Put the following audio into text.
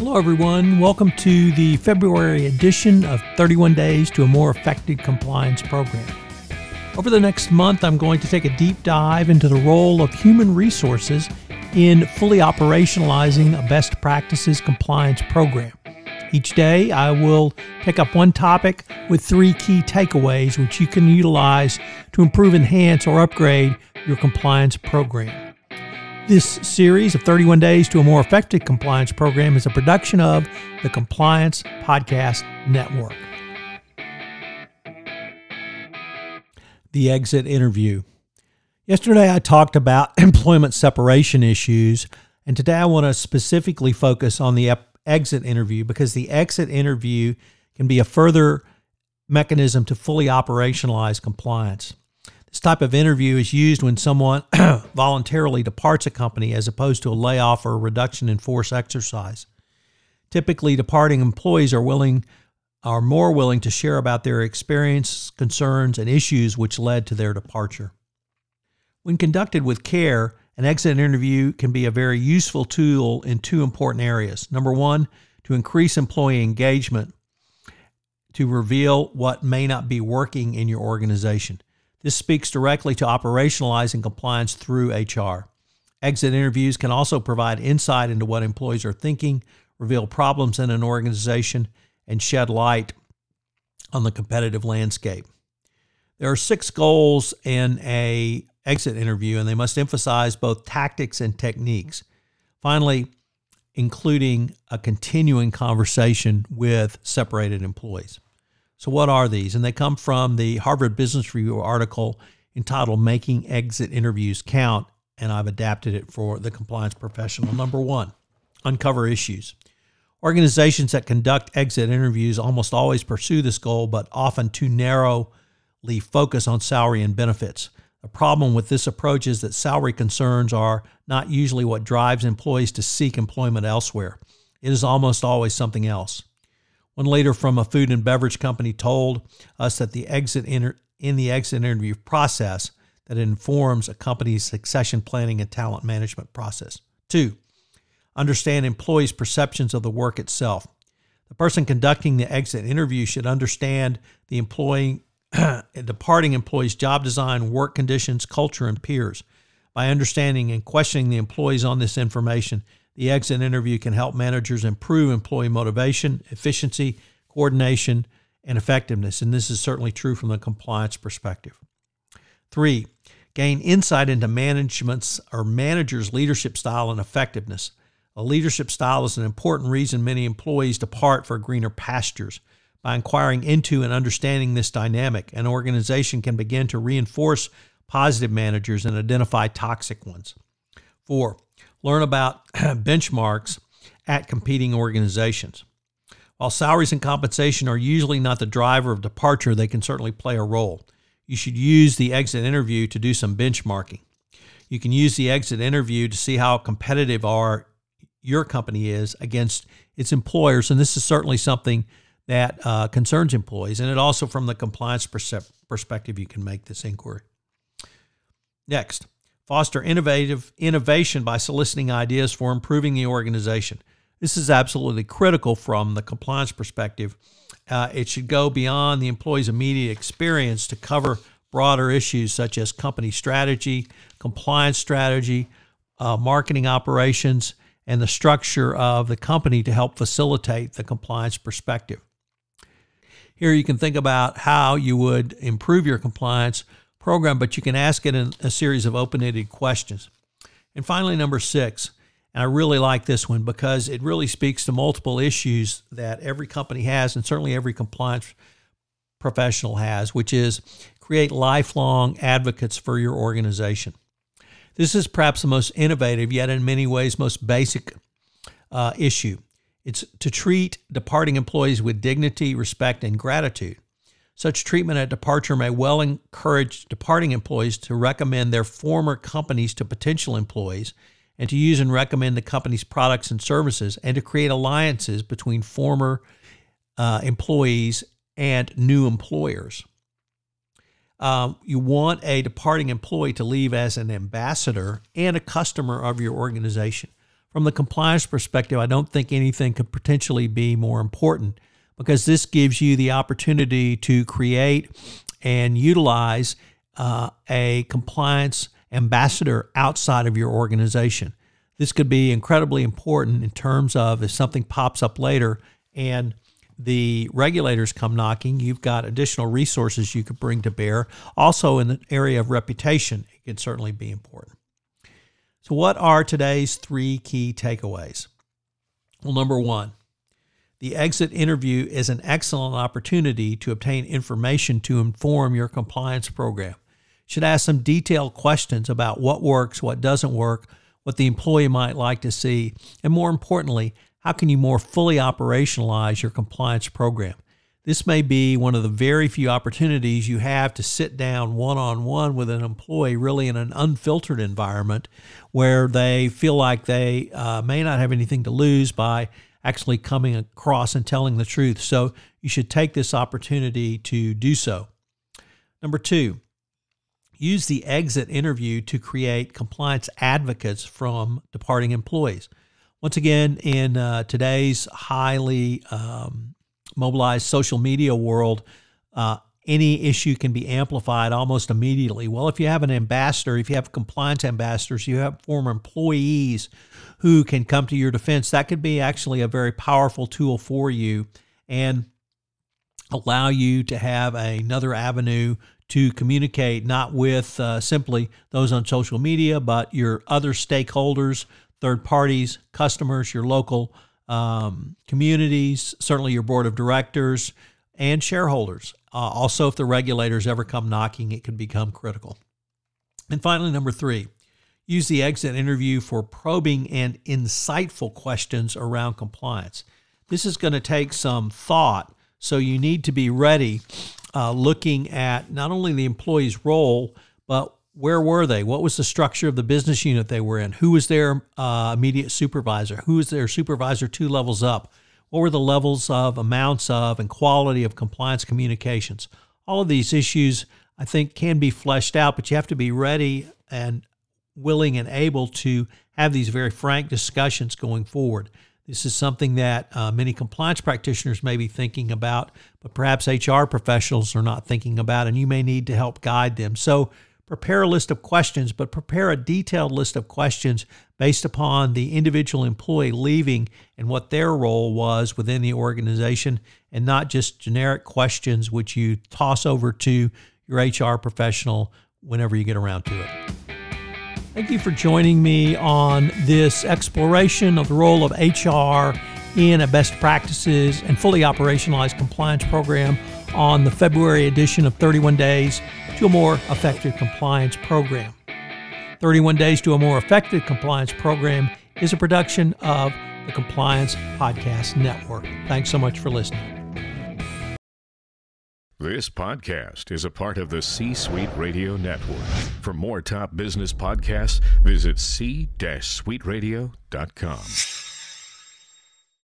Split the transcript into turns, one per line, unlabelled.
Hello, everyone. Welcome to the February edition of 31 Days to a More Effective Compliance Program. Over the next month, I'm going to take a deep dive into the role of human resources in fully operationalizing a best practices compliance program. Each day, I will pick up one topic with three key takeaways which you can utilize to improve, enhance, or upgrade your compliance program. This series of 31 Days to a More Effective Compliance Program is a production of the Compliance Podcast Network. The exit interview. Yesterday, I talked about employment separation issues, and today I want to specifically focus on the exit interview because the exit interview can be a further mechanism to fully operationalize compliance. This type of interview is used when someone voluntarily departs a company as opposed to a layoff or a reduction in force exercise. Typically, departing employees are willing are more willing to share about their experience, concerns, and issues which led to their departure. When conducted with care, an exit interview can be a very useful tool in two important areas. Number one, to increase employee engagement, to reveal what may not be working in your organization. This speaks directly to operationalizing compliance through HR. Exit interviews can also provide insight into what employees are thinking, reveal problems in an organization, and shed light on the competitive landscape. There are six goals in a exit interview and they must emphasize both tactics and techniques. Finally, including a continuing conversation with separated employees. So, what are these? And they come from the Harvard Business Review article entitled Making Exit Interviews Count, and I've adapted it for the compliance professional. Number one, uncover issues. Organizations that conduct exit interviews almost always pursue this goal, but often too narrowly focus on salary and benefits. The problem with this approach is that salary concerns are not usually what drives employees to seek employment elsewhere. It is almost always something else. One leader from a food and beverage company told us that the exit inter- in the exit interview process that informs a company's succession planning and talent management process. Two, understand employees' perceptions of the work itself. The person conducting the exit interview should understand the employee departing employee's job design, work conditions, culture, and peers. By understanding and questioning the employees on this information, the exit interview can help managers improve employee motivation, efficiency, coordination, and effectiveness. And this is certainly true from the compliance perspective. Three, gain insight into management's or managers' leadership style and effectiveness. A leadership style is an important reason many employees depart for greener pastures. By inquiring into and understanding this dynamic, an organization can begin to reinforce positive managers and identify toxic ones. Four, learn about benchmarks at competing organizations. While salaries and compensation are usually not the driver of departure, they can certainly play a role. You should use the exit interview to do some benchmarking. You can use the exit interview to see how competitive our your company is against its employers, and this is certainly something that uh, concerns employees. And it also, from the compliance perspective, you can make this inquiry. Next, foster innovative innovation by soliciting ideas for improving the organization. This is absolutely critical from the compliance perspective. Uh, it should go beyond the employee's immediate experience to cover broader issues such as company strategy, compliance strategy, uh, marketing operations, and the structure of the company to help facilitate the compliance perspective. Here you can think about how you would improve your compliance program, but you can ask it in a series of open ended questions. And finally, number six, and I really like this one because it really speaks to multiple issues that every company has, and certainly every compliance professional has, which is create lifelong advocates for your organization. This is perhaps the most innovative, yet in many ways most basic uh, issue. It's to treat departing employees with dignity, respect, and gratitude. Such treatment at departure may well encourage departing employees to recommend their former companies to potential employees and to use and recommend the company's products and services and to create alliances between former uh, employees and new employers. Um, you want a departing employee to leave as an ambassador and a customer of your organization. from the compliance perspective, I don't think anything could potentially be more important because this gives you the opportunity to create and utilize uh, a compliance ambassador outside of your organization. This could be incredibly important in terms of if something pops up later and the regulators come knocking, you've got additional resources you could bring to bear. Also, in the area of reputation, it can certainly be important. So, what are today's three key takeaways? Well, number one, the exit interview is an excellent opportunity to obtain information to inform your compliance program. Should ask some detailed questions about what works, what doesn't work, what the employee might like to see, and more importantly, how can you more fully operationalize your compliance program? This may be one of the very few opportunities you have to sit down one on one with an employee, really in an unfiltered environment where they feel like they uh, may not have anything to lose by actually coming across and telling the truth. So you should take this opportunity to do so. Number two, use the exit interview to create compliance advocates from departing employees. Once again, in uh, today's highly um, mobilized social media world, uh, any issue can be amplified almost immediately. Well, if you have an ambassador, if you have compliance ambassadors, you have former employees who can come to your defense, that could be actually a very powerful tool for you and allow you to have another avenue to communicate not with uh, simply those on social media, but your other stakeholders third parties, customers, your local um, communities, certainly your board of directors, and shareholders. Uh, also, if the regulators ever come knocking, it can become critical. And finally, number three, use the exit interview for probing and insightful questions around compliance. This is going to take some thought, so you need to be ready uh, looking at not only the employee's role, but where were they? What was the structure of the business unit they were in? Who was their uh, immediate supervisor? Who was their supervisor two levels up? What were the levels of amounts of and quality of compliance communications? All of these issues, I think, can be fleshed out, but you have to be ready and willing and able to have these very frank discussions going forward. This is something that uh, many compliance practitioners may be thinking about, but perhaps HR professionals are not thinking about, and you may need to help guide them. So, prepare a list of questions, but prepare a detailed list of questions based upon the individual employee leaving and what their role was within the organization, and not just generic questions which you toss over to your HR professional whenever you get around to it. Thank you for joining me on this exploration of the role of HR in a best practices and fully operationalized compliance program on the February edition of 31 Days to a More Effective Compliance Program. 31 Days to a More Effective Compliance Program is a production of the Compliance Podcast Network. Thanks so much for listening.
This podcast is a part of the C Suite Radio Network. For more top business podcasts, visit c-suiteradio.com.